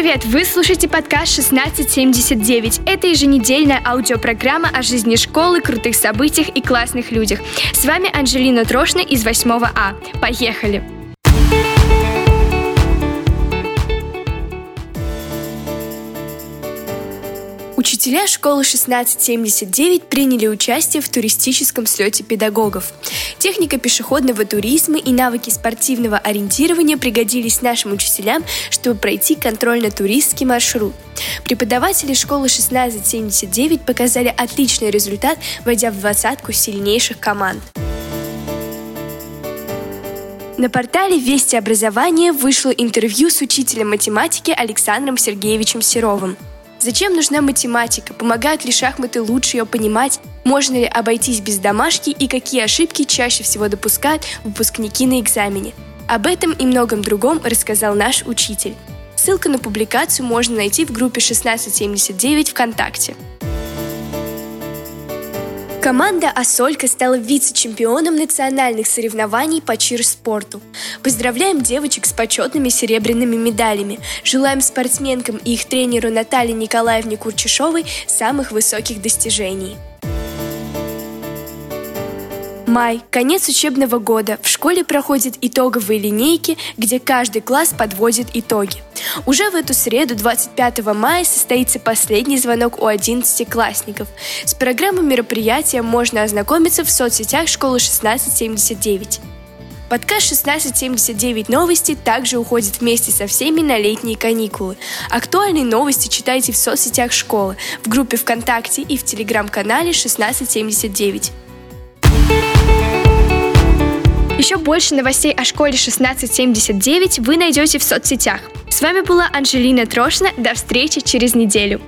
привет! Вы слушаете подкаст 1679. Это еженедельная аудиопрограмма о жизни школы, крутых событиях и классных людях. С вами Анжелина Трошна из 8 А. Поехали! Учителя школы 1679 приняли участие в туристическом слете педагогов. Техника пешеходного туризма и навыки спортивного ориентирования пригодились нашим учителям, чтобы пройти контрольно-туристский маршрут. Преподаватели школы 1679 показали отличный результат, войдя в двадцатку сильнейших команд. На портале «Вести образования» вышло интервью с учителем математики Александром Сергеевичем Серовым. Зачем нужна математика? Помогают ли шахматы лучше ее понимать? Можно ли обойтись без домашки и какие ошибки чаще всего допускают выпускники на экзамене? Об этом и многом другом рассказал наш учитель. Ссылку на публикацию можно найти в группе 1679 ВКонтакте. Команда «Асолька» стала вице-чемпионом национальных соревнований по чир-спорту. Поздравляем девочек с почетными серебряными медалями. Желаем спортсменкам и их тренеру Наталье Николаевне Курчишовой самых высоких достижений. Май – конец учебного года. В школе проходят итоговые линейки, где каждый класс подводит итоги. Уже в эту среду, 25 мая, состоится последний звонок у 11-классников. С программой мероприятия можно ознакомиться в соцсетях школы 1679. Подкаст 1679 новости также уходит вместе со всеми на летние каникулы. Актуальные новости читайте в соцсетях школы, в группе ВКонтакте и в телеграм-канале 1679. Еще больше новостей о школе 1679 вы найдете в соцсетях. С вами была Анжелина Трошна. До встречи через неделю.